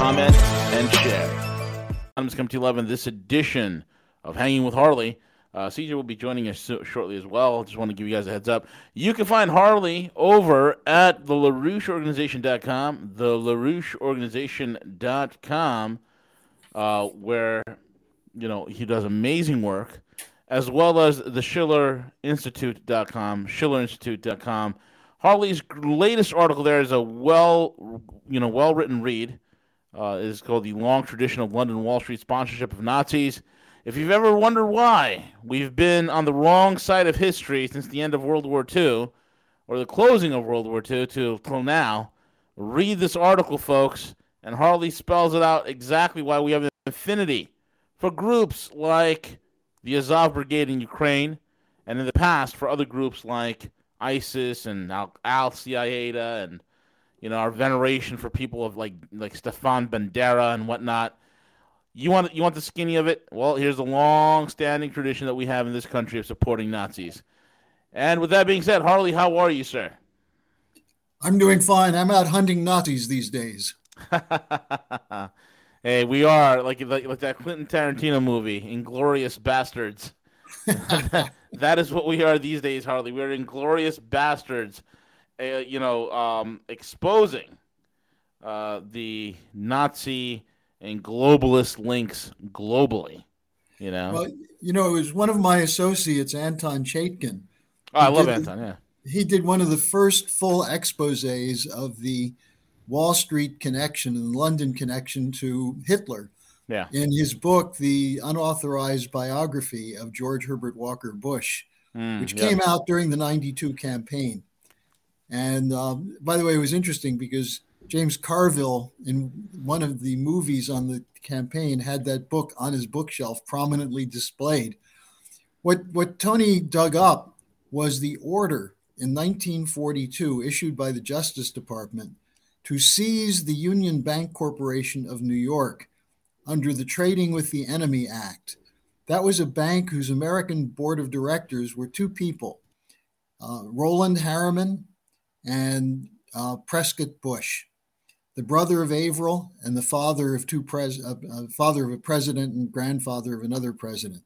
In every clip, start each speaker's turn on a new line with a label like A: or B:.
A: comment, and share. I'm just coming to 11 this edition of Hanging with Harley. Uh, CJ will be joining us so- shortly as well. Just want to give you guys a heads up. You can find Harley over at the LaRoucheOrganization.com, the LaRoucheOrganization.com, uh, where you know he does amazing work, as well as the SchillerInstitute.com, SchillerInstitute.com. Harley's latest article there is a well, you know, well written read. Uh, it is called "The Long Tradition of London Wall Street Sponsorship of Nazis." If you've ever wondered why we've been on the wrong side of history since the end of World War II, or the closing of World War II till, till now, read this article, folks. And Harley spells it out exactly why we have an affinity for groups like the Azov Brigade in Ukraine, and in the past for other groups like ISIS and Al Qaeda, and you know our veneration for people of like like Stefan Bandera and whatnot. You want you want the skinny of it? Well, here's a long-standing tradition that we have in this country of supporting Nazis. And with that being said, Harley, how are you, sir?
B: I'm doing fine. I'm out hunting Nazis these days.
A: hey, we are like, like like that Quentin Tarantino movie, Inglourious Basterds. that is what we are these days, Harley. We're inglorious bastards. Uh, you know, um, exposing uh, the Nazi and globalist links globally. You know,
B: well, you know, it was one of my associates, Anton Chaikin.
A: Oh, I love Anton. Yeah,
B: he did one of the first full exposés of the Wall Street connection and London connection to Hitler.
A: Yeah.
B: In his book, The Unauthorized Biography of George Herbert Walker Bush, mm, which yeah. came out during the 92 campaign. And um, by the way, it was interesting because James Carville, in one of the movies on the campaign, had that book on his bookshelf prominently displayed. What, what Tony dug up was the order in 1942 issued by the Justice Department to seize the Union Bank Corporation of New York under the Trading with the Enemy Act. That was a bank whose American board of directors were two people uh, Roland Harriman and uh, Prescott Bush, the brother of Averell and the father of two pres- uh, uh, father of a president and grandfather of another president.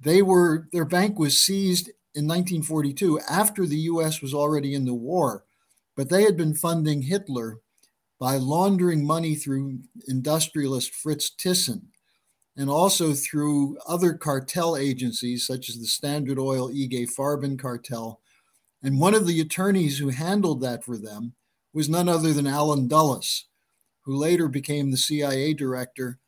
B: They were their bank was seized in 1942 after the U.S. was already in the war, but they had been funding Hitler by laundering money through industrialist Fritz Thyssen and also through other cartel agencies such as the Standard Oil IG Farben cartel. And one of the attorneys who handled that for them was none other than Allen Dulles, who later became the CIA director,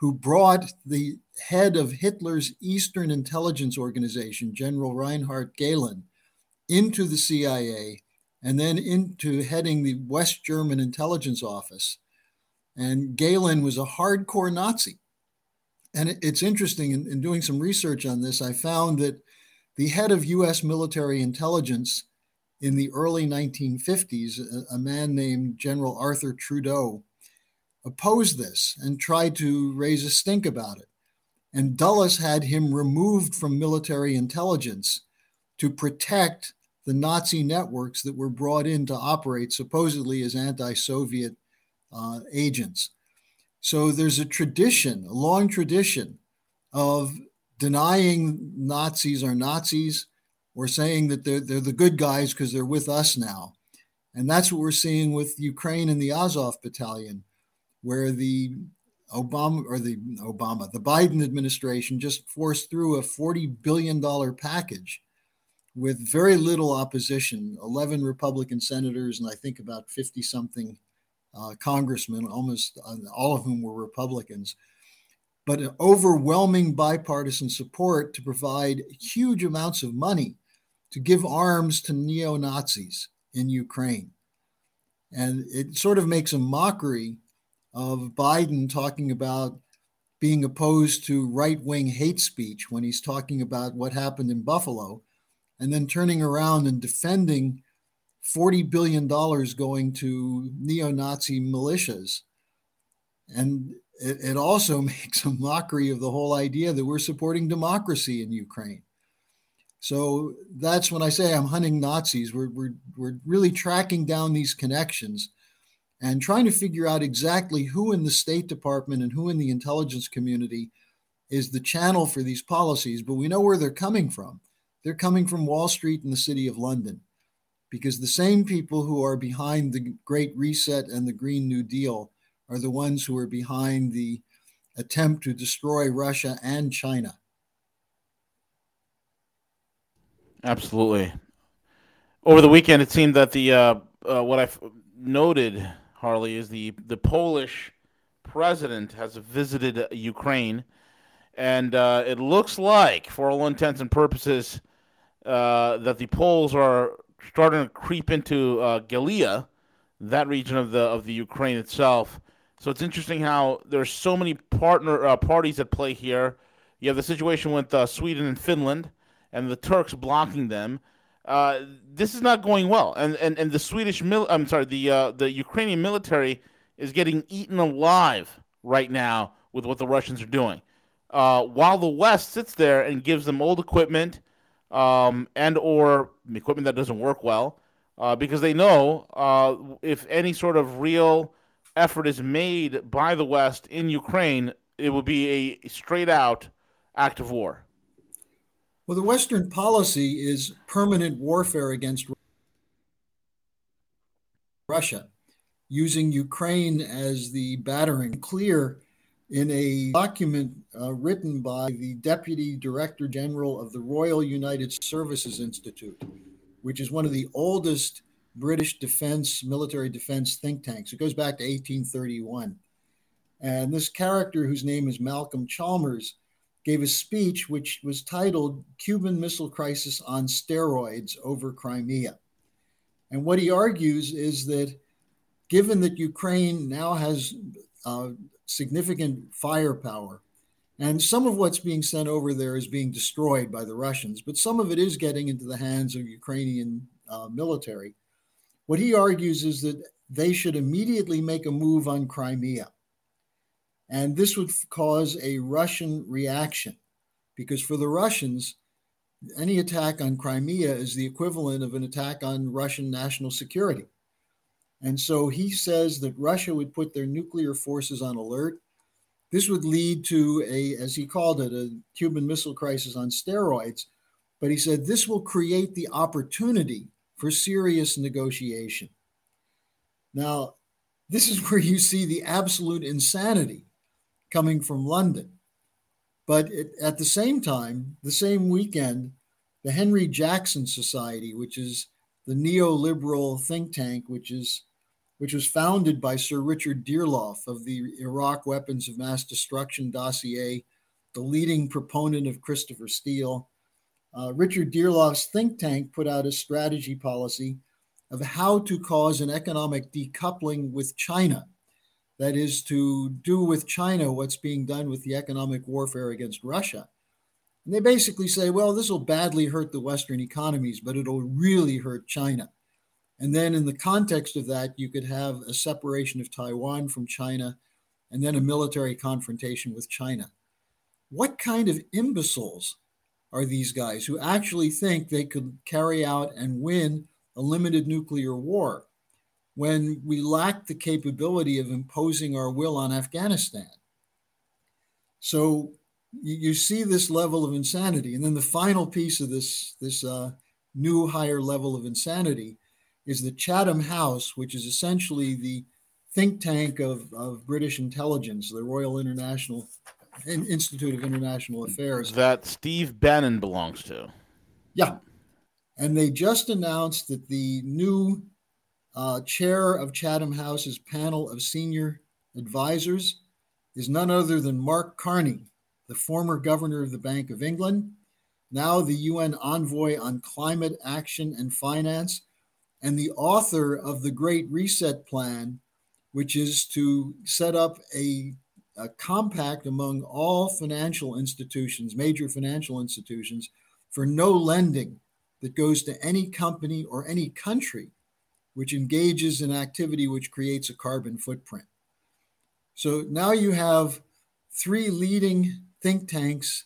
B: who brought the head of Hitler's Eastern Intelligence Organization, General Reinhard Gehlen, into the CIA and then into heading the West German intelligence office. And Gehlen was a hardcore Nazi. And it's interesting in, in, doing some research on this, I found that the head of US military intelligence in the early 1950s, a, a man named General Arthur Trudeau, opposed this and tried to raise a stink about it. And Dulles had him removed from military intelligence to protect the Nazi networks that were brought in to operate supposedly as anti Soviet uh, agents. So there's a tradition, a long tradition of denying Nazis are Nazis or saying that they're, they're the good guys because they're with us now. And that's what we're seeing with Ukraine and the Azov battalion, where the Obama or the Obama, the Biden administration just forced through a $40 billion package with very little opposition 11 Republican senators, and I think about 50 something uh, congressmen, almost uh, all of whom were Republicans, but an overwhelming bipartisan support to provide huge amounts of money to give arms to neo Nazis in Ukraine. And it sort of makes a mockery of Biden talking about being opposed to right wing hate speech when he's talking about what happened in Buffalo, and then turning around and defending $40 billion going to neo Nazi militias. And it, it, also makes a mockery of the whole idea that we're supporting democracy in Ukraine. So that's when I say I'm hunting Nazis. We're, we're, we're really tracking down these connections and trying to figure out exactly who in the State Department and who in the intelligence community is the channel for these policies. But we know where they're coming from. They're coming from Wall Street and the City of London because the same people who are behind the Great Reset and the Green New Deal are the ones who are behind the attempt to destroy Russia and China.
A: Absolutely. Over the weekend, it seemed that the uh, uh, what I've noted, Harley, is the the Polish president has visited Ukraine, and uh, it looks like, for all intents and purposes, uh, that the Poles are starting to creep into uh, Gallia, that region of the of the Ukraine itself. So it's interesting how there's so many partner uh, parties at play here. You have the situation with uh, Sweden and Finland, and the Turks blocking them. Uh, this is not going well, and and, and the Swedish mil- I'm sorry, the uh, the Ukrainian military is getting eaten alive right now with what the Russians are doing. Uh, while the West sits there and gives them old equipment um, and or equipment that doesn't work well, uh, because they know if any sort of real effort is made by the West in Ukraine, it will be a straight out act of war.
B: Well, the Western policy is permanent warfare against Russia, using Ukraine as the battering. Clear in a document uh, written by the Deputy Director General of the Royal United Services Institute, which is one of the oldest British defense, military defense think tanks. It goes back to 1831. And this character, whose name is Malcolm Chalmers, gave a speech which was titled Cuban Missile Crisis on Steroids over Crimea. And what he argues is that given that Ukraine now has uh, significant firepower, and some of what's being sent over there is being destroyed by the Russians, but some of it is getting into the hands of Ukrainian uh, military. What he argues is that they should immediately make a move on Crimea. And this would cause a Russian reaction because for the Russians, any attack on Crimea is the equivalent of an attack on Russian national security. And so he says that Russia would put their nuclear forces on alert. This would lead to a, as he called it, a Cuban Missile Crisis on steroids. But he said this will create the opportunity for serious negotiation. Now, this is where you see the absolute insanity coming from London. But it, at the same time, the same weekend, the Henry Jackson Society, which is the neoliberal think tank, which is which was founded by Sir Richard Dearlove of the Iraq Weapons of Mass Destruction dossier, the leading proponent of Christopher Steele. Uh, Richard Dearlove's think tank put out a strategy policy of how to cause an economic decoupling with China. That is to do with China what's being done with the economic warfare against Russia. And they basically say, well, this will badly hurt the Western economies, but it'll really hurt China. And then, in the context of that, you could have a separation of Taiwan from China and then a military confrontation with China. What kind of imbeciles are these guys who actually think they could carry out and win a limited nuclear war when we lack the capability of imposing our will on Afghanistan? So you, see this level of insanity. And then the final piece of this, this uh, new higher level of insanity is the Chatham House, which is essentially the think tank of, of British intelligence, the Royal International Institute of International Affairs.
A: That Steve Bannon belongs to.
B: Yeah. And they just announced that the new uh, chair of Chatham House's panel of senior advisors is none other than Mark Carney, the former governor of the Bank of England, now the UN envoy on climate action and finance, and the author of the Great Reset Plan, which is to set up a, a compact among all financial institutions, major financial institutions, for no lending that goes to any company or any country which engages in activity which creates a carbon footprint. So now you have three leading think tanks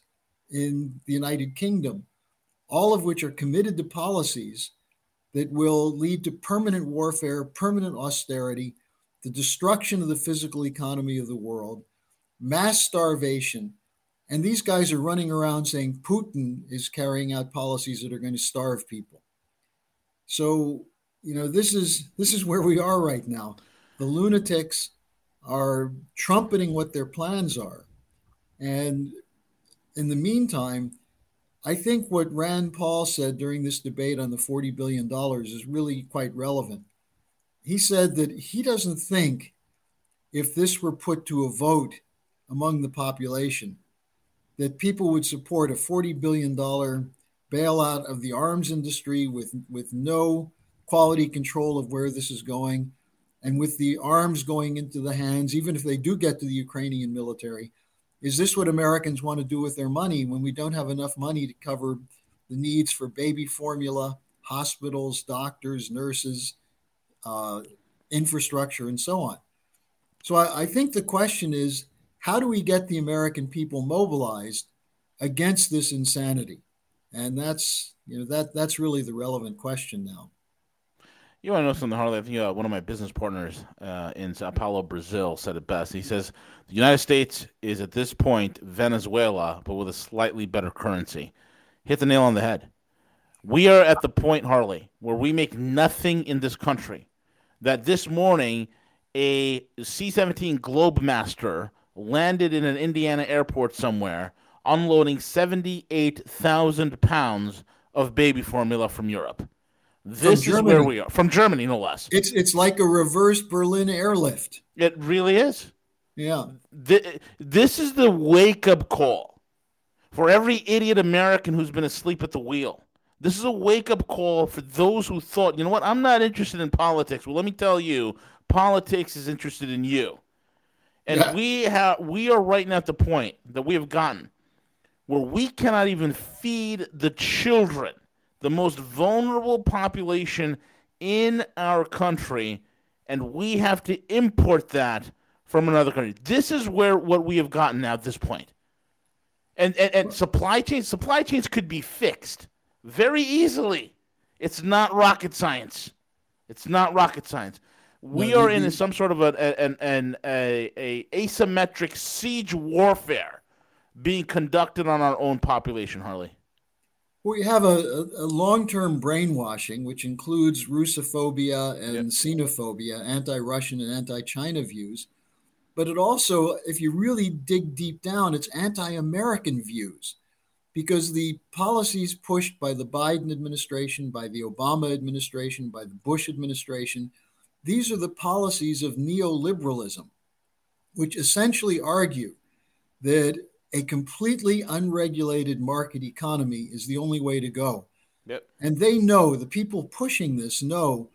B: in the United Kingdom, all of which are committed to policies that will lead to permanent warfare, permanent austerity, the destruction of the physical economy of the world, mass starvation. And these guys are running around saying Putin is carrying out policies that are going to starve people. So, you know, this is this is where we are right now. The lunatics are trumpeting what their plans are. And in the meantime, I think what Rand Paul said during this debate on the $40 billion is really quite relevant. He said that he doesn't think if this were put to a vote among the population, that people would support a $40 billion bailout of the arms industry with, with no quality control of where this is going, and with the arms going into the hands, even if they do get to the Ukrainian military, is this what Americans want to do with their money when we don't have enough money to cover the needs for baby formula, hospitals, doctors, nurses, uh, infrastructure, and so on? So I, I think the question is how do we get the American people mobilized against this insanity? And that's you know that that's really the relevant question now.
A: You want to know something, Harley? I think uh, one of my business partners uh, in Sao Paulo, Brazil, said it best. He says the United States is at this point Venezuela, but with a slightly better currency. Hit the nail on the head. We are at the point, Harley, where we make nothing in this country. That this morning, a C 17 Globemaster landed in an Indiana airport somewhere, unloading 78,000 pounds of baby formula from Europe. This is where we are from Germany, no less.
B: It's it's like a reverse Berlin airlift.
A: It really is.
B: Yeah.
A: This is the wake up call for every idiot American who's been asleep at the wheel. This is a wake up call for those who thought, you know what, I'm not interested in politics. Well, let me tell you, politics is interested in you. And yeah. we have we are right now at the point that we have gotten where we cannot even feed the children the most vulnerable population in our country, and we have to import that from another country. This is where what we have gotten now at this point. And, and, and supply chains supply chains could be fixed very easily. It's not rocket science. It's not rocket science. We no, are in some sort of a, an, an, a, a asymmetric siege warfare being conducted on our own population, Harley.
B: We have a, a long term brainwashing, which includes Russophobia and yep. xenophobia, anti Russian and anti China views. But it also, if you really dig deep down, it's anti American views because the policies pushed by the Biden administration, by the Obama administration, by the Bush administration, these are the policies of neoliberalism, which essentially argue that a completely unregulated market economy is the only way to go.
A: Yep.
B: And they know, the people pushing this know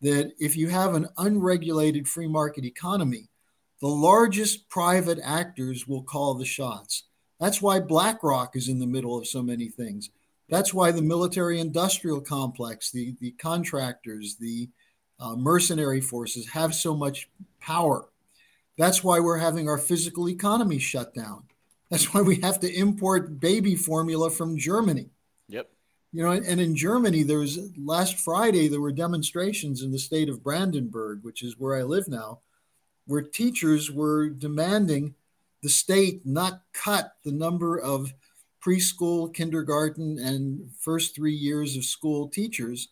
B: that if you have an unregulated free market economy, the largest private actors will call the shots. That's why BlackRock is in the middle of so many things. That's why the military industrial complex, the, the contractors, the uh, mercenary forces have so much power. That's why we're having our physical economy shut down. That's why we have to import baby formula from Germany.
A: Yep.
B: You know, and in Germany, there was last Friday, there were demonstrations in the state of Brandenburg, which is where I live now, where teachers were demanding the state not cut the number of preschool, kindergarten, and first three years of school teachers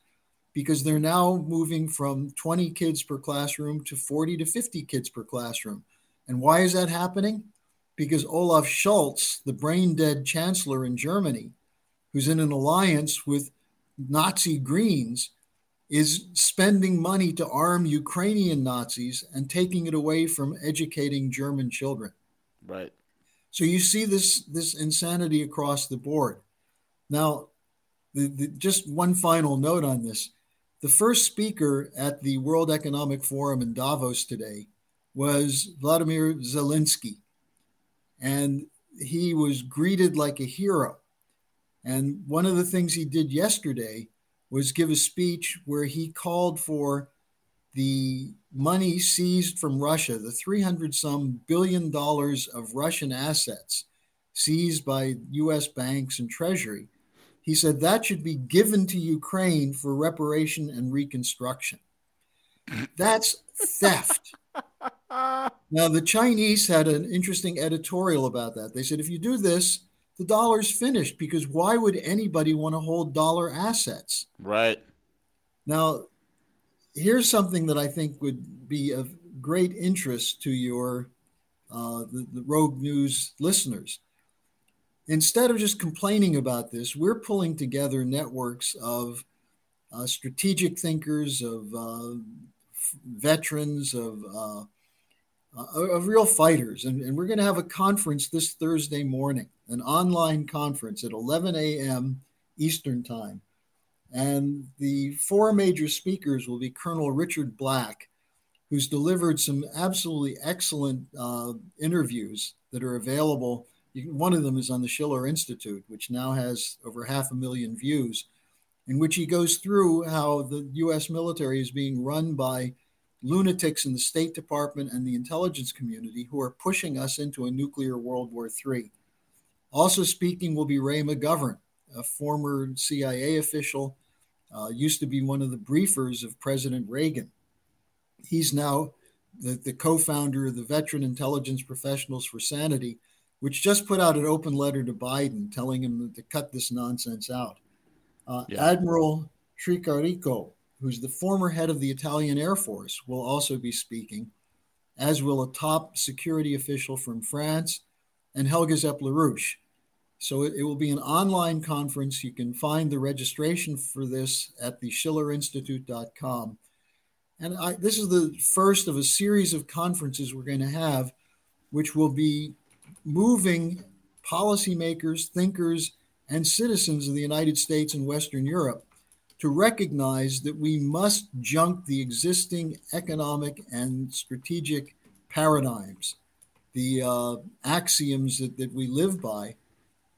B: because they're now moving from 20 kids per classroom to 40 to 50 kids per classroom. And why is that happening? because Olaf Scholz, the brain dead chancellor in Germany, who's in an alliance with Nazi Greens, is spending money to arm Ukrainian Nazis and taking it away from educating German children.
A: Right.
B: So you see this this insanity across the board. Now, the, the, just one final note on this: the first speaker at the World Economic Forum in Davos today was Vladimir Zelensky. And he was greeted like a hero. And one of the things he did yesterday was give a speech where he called for the money seized from Russia, the 300 some billion dollars of Russian assets seized by US banks and treasury. He said that should be given to Ukraine for reparation and reconstruction. That's theft. now, the Chinese had an interesting editorial about that. They said if you do this, the dollar's finished because why would anybody want to hold dollar assets?
A: Right.
B: Now, here's something that I think would be of great interest to your uh, the, the Rogue News listeners. Instead of just complaining about this, we're pulling together networks of uh, strategic thinkers, of uh, veterans, of uh, uh, of real fighters. And, and we're going to have a conference this Thursday morning, an online conference at 11 a.m. Eastern Time. And the four major speakers will be Colonel Richard Black, who's delivered some absolutely excellent uh, interviews that are available. One of them is on the Schiller Institute, which now has over half a million views, in which he goes through how the US military is being run by lunatics in the State Department and the intelligence community who are pushing us into a nuclear World War III. Also speaking will be Ray McGovern, a former CIA official, uh, used to be one of the briefers of President Reagan. He's now the, the co founder of the Veteran Intelligence Professionals for Sanity, which just put out an open letter to Biden telling him to cut this nonsense out. Uh, yeah. Admiral Tricarico, who's the former head of the Italian Air Force, will also be speaking, as will a top security official from France and Helga Zepp-LaRouche. So it, it, will be an online conference. You can find the registration for this at the schillerinstitute.com. And I, this is the first of a series of conferences we're going to have, which will be moving policymakers, thinkers, and citizens of the United States and Western Europe to recognize that we must junk the existing economic and strategic paradigms, the uh, axioms that, that we live by,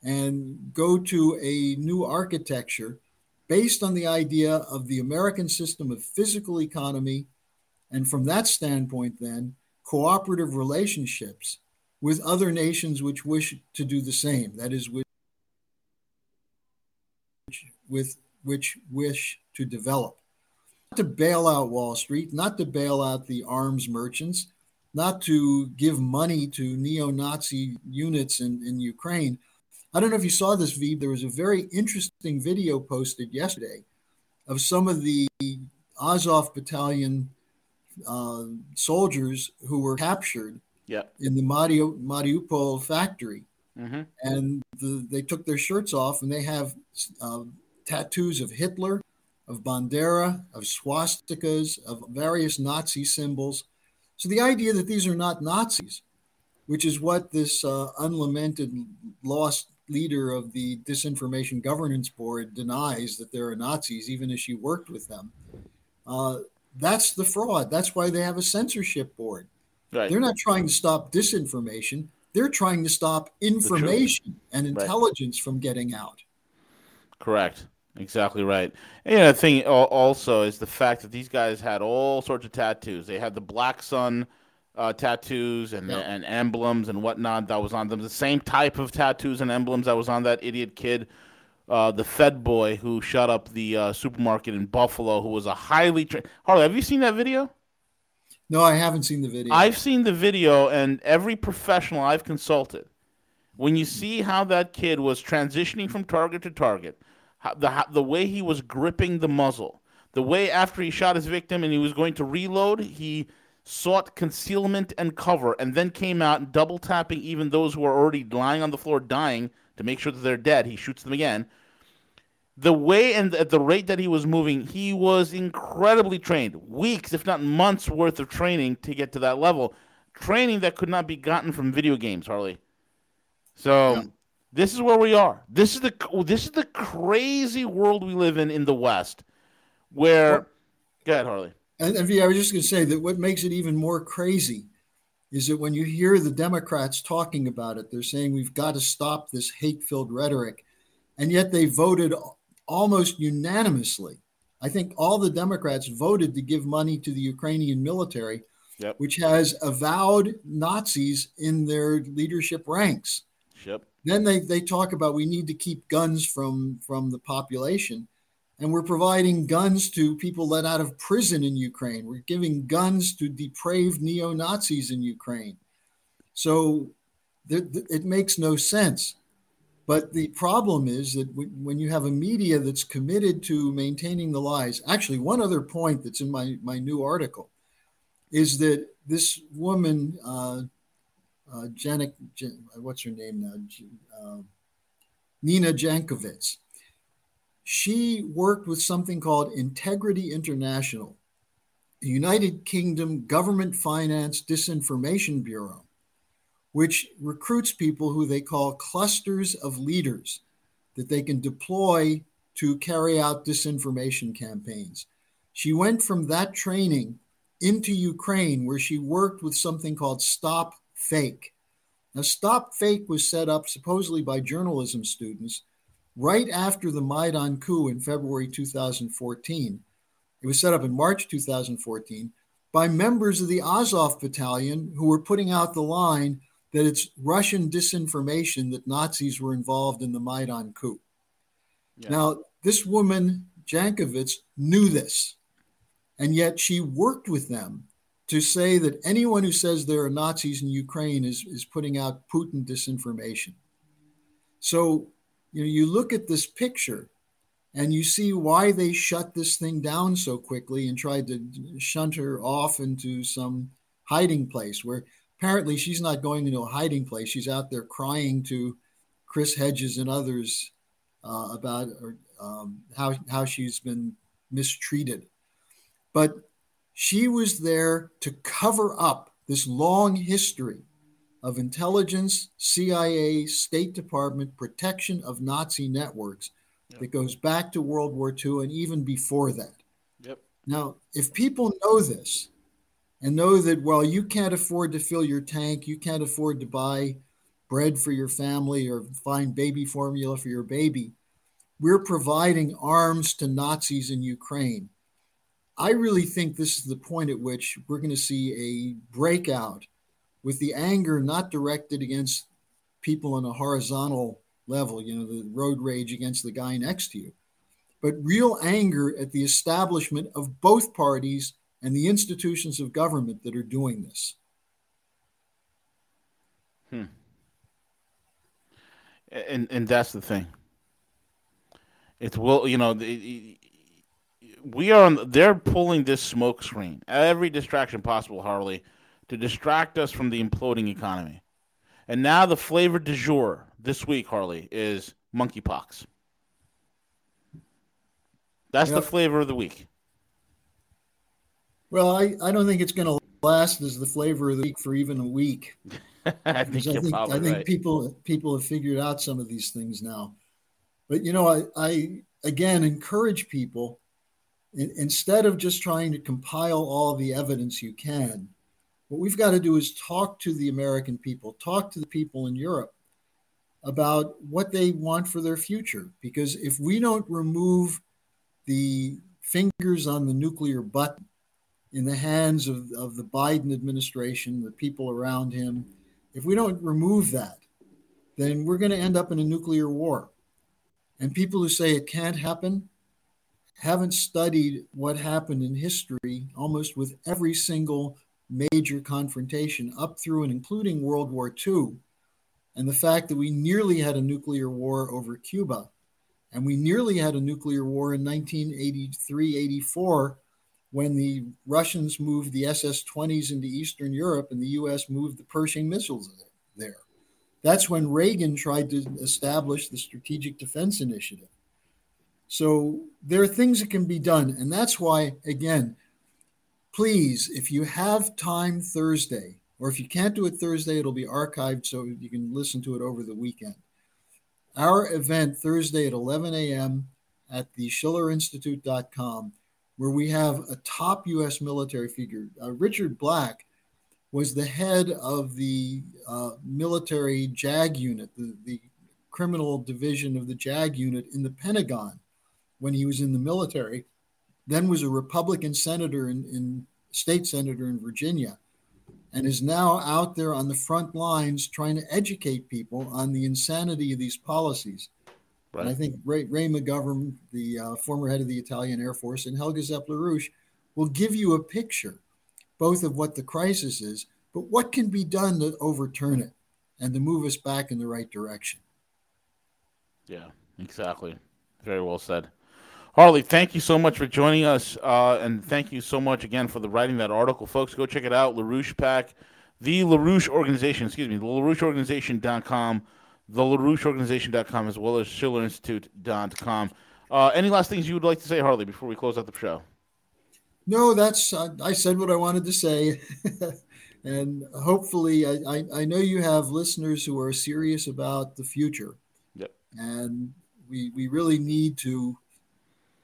B: and go to a new architecture based on the idea of the American system of physical economy. And from that standpoint, then, cooperative relationships with other nations which wish to do the same. That is, with, with which wish to develop. Not to bail out Wall Street, not to bail out the arms merchants, not to give money to neo Nazi units in, in Ukraine. I don't know if you saw this, Veeb. There was a very interesting video posted yesterday of some of the Azov battalion uh, soldiers who were captured
A: yep.
B: in the Mariupol factory.
A: Mm-hmm.
B: And the, they took their shirts off and they have uh, tattoos of Hitler, of Bandera, of swastikas, of various Nazi symbols. So the idea that these are not Nazis, which is what this uh, unlamented lost leader of the Disinformation Governance Board denies that there are Nazis, even as she worked with them. Uh, that's the fraud. That's why they have a censorship board. Right. They're not trying to stop disinformation. They're trying to stop information and intelligence right. from getting out.
A: Correct. Exactly right. And the thing also is the fact that these guys had all sorts of tattoos. They had the Black Sun uh, tattoos and yep. and emblems and whatnot that was on them. The same type of tattoos and emblems that was on that idiot kid, uh, the Fed boy who shut up the uh, supermarket in Buffalo, who was a highly trained. Harley, have you seen that video?
B: No, I haven't seen the video.
A: I've seen the video, and every professional I've consulted, when you see how that kid was transitioning from target to target the the way he was gripping the muzzle, the way after he shot his victim and he was going to reload, he sought concealment and cover, and then came out double tapping even those who are already lying on the floor dying to make sure that they're dead. He shoots them again. The way and at the rate that he was moving, he was incredibly trained. Weeks, if not months, worth of training to get to that level. Training that could not be gotten from video games, Harley. So. Yeah this is where we are. This is the this is the crazy world we live in in the West, where. Well, go ahead, Harley.
B: And, and I was just going to say that what makes it even more crazy is that when you hear the Democrats talking about it, they're saying we've got to stop this hate filled rhetoric. And yet they voted almost unanimously. I think all the Democrats voted to give money to the Ukrainian military, yep. which has avowed Nazis in their leadership ranks.
A: Yep.
B: Then they, they talk about we need to keep guns from, from the population. And we're providing guns to people let out of prison in Ukraine. We're giving guns to depraved neo Nazis in Ukraine. So th- th- it makes no sense. But the problem is that when you have a media that's committed to maintaining the lies, actually, one other point that's in my, my new article is that this woman, uh, uh, Janik, Jan, what's her name now? Uh, Nina Jankowicz, she worked with something called Integrity International, the United Kingdom Government Finance Disinformation Bureau, which recruits people who they call clusters of leaders that they can deploy to carry out disinformation campaigns. She went from that training into Ukraine, where she worked with something called Stop Fake. Now, Stop Fake was set up supposedly by journalism students right after the Maidan coup in February 2014. It was set up in March 2014 by members of the Azov battalion who were putting out the line that it's Russian disinformation that Nazis were involved in the Maidan coup. Yeah. Now, this woman, Jankowicz, knew this, and yet she worked with them to say that anyone who says there are Nazis in Ukraine is, is putting out Putin disinformation. So you know, you look at this picture and you see why they shut this thing down so quickly and tried to shunt her off into some hiding place where apparently she's not going into a hiding place. She's out there crying to Chris Hedges and others uh, about um, how, how she's been mistreated. But she was there to cover up this long history of Intelligence, CIA, State Department protection of Nazi networks yep. that goes back to World War II and even before that.
A: Yep.
B: Now, if people know this and know that, while you can't afford to fill your tank, you can't afford to buy bread for your family or find baby formula for your baby, we're providing arms to Nazis in Ukraine. I really think this is the point at which we're going to see a breakout with the anger not directed against people on a horizontal level, you know, the road rage against the guy next to you, but real anger at the establishment of both parties and the institutions of government that are doing this.
A: Hmm. And and that's the thing. It's well, you know, we are on. They're pulling this smoke screen, every distraction possible, Harley, to distract us from the imploding economy. And now the flavor du jour this week, Harley, is monkeypox. That's yep. the flavor of the week.
B: Well, I, I don't think it's going to last as the flavor of the week for even a week.
A: I think, I think, I think right.
B: people people have figured out some of these things now. But you know, I, I again encourage people in, instead of just trying to compile all the evidence you can, what we've got to do is talk to the American people, talk to the people in Europe about what they want for their future. Because if we don't remove the fingers on the nuclear button in the hands of, of the Biden administration, the people around him, if we don't remove that, then we're going to end up in a nuclear war. And people who say it can't happen haven't studied what happened in history almost with every single major confrontation up through and including World War II, and the fact that we nearly had a nuclear war over Cuba, and we nearly had a nuclear war in 1983 84 when the Russians moved the SS 20s into Eastern Europe and the US moved the Pershing missiles there. That's when Reagan tried to establish the Strategic Defense Initiative. So there are things that can be done. And that's why, again, please, if you have time Thursday, or if you can't do it Thursday, it'll be archived so you can listen to it over the weekend. Our event Thursday at 11 a.m. at the schillerinstitute.com, where we have a top U.S. military figure. Uh, Richard Black was the head of the uh, military JAG unit, the, the criminal division of the JAG unit in the Pentagon when he was in the military, then was a Republican senator in, in state senator in Virginia, and is now out there on the front lines trying to educate people on the insanity of these policies. Right. And I think Ray, Ray McGovern, the uh, former head of the Italian Air Force, and Helga Zepp-LaRouche will give you a picture both of what the crisis is, but what can be done to overturn it and to move us back in the right direction.
A: Yeah, exactly. Very well said. Harley, thank you so much for joining us. Uh, and thank you so much again for the writing that article. Folks, go check it out. LaRouche PAC, the LaRouche organization, excuse me, the LaRouche organization.com, the LaRouche organization.com, as well as SchillerInstitute.com. Uh, any last things you would like to say, Harley, before we close out the show?
B: No, that's, uh, I said what I wanted to say. and hopefully, I, I, I know you have listeners who are serious about the future Yep. and we we really need to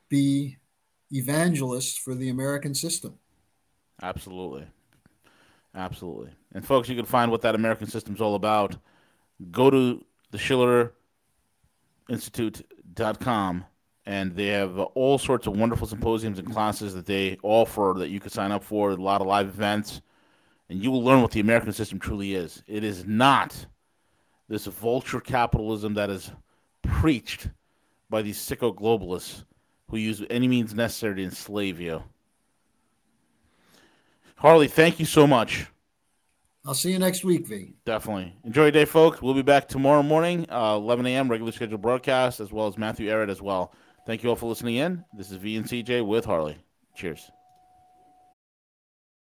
B: be evangelists for the American system.
A: Absolutely. Absolutely. And folks, you can find what that American system is all about. Go to the Schiller Institute.com and they have all sorts of wonderful symposiums and classes that they offer that you can sign up for, a lot of live events, and you will learn what the American system truly is. It is not this vulture capitalism that is preached by these sicko globalists who use any means necessary to enslave you. Harley, thank you so much.
B: I'll see you next week, V.
A: Definitely. Enjoy your day, folks. We'll be back tomorrow morning, uh, 11 a.m., regular scheduled broadcast, as well as Matthew Ehret as well. Thank you all for listening in. This is V and CJ with Harley. Cheers.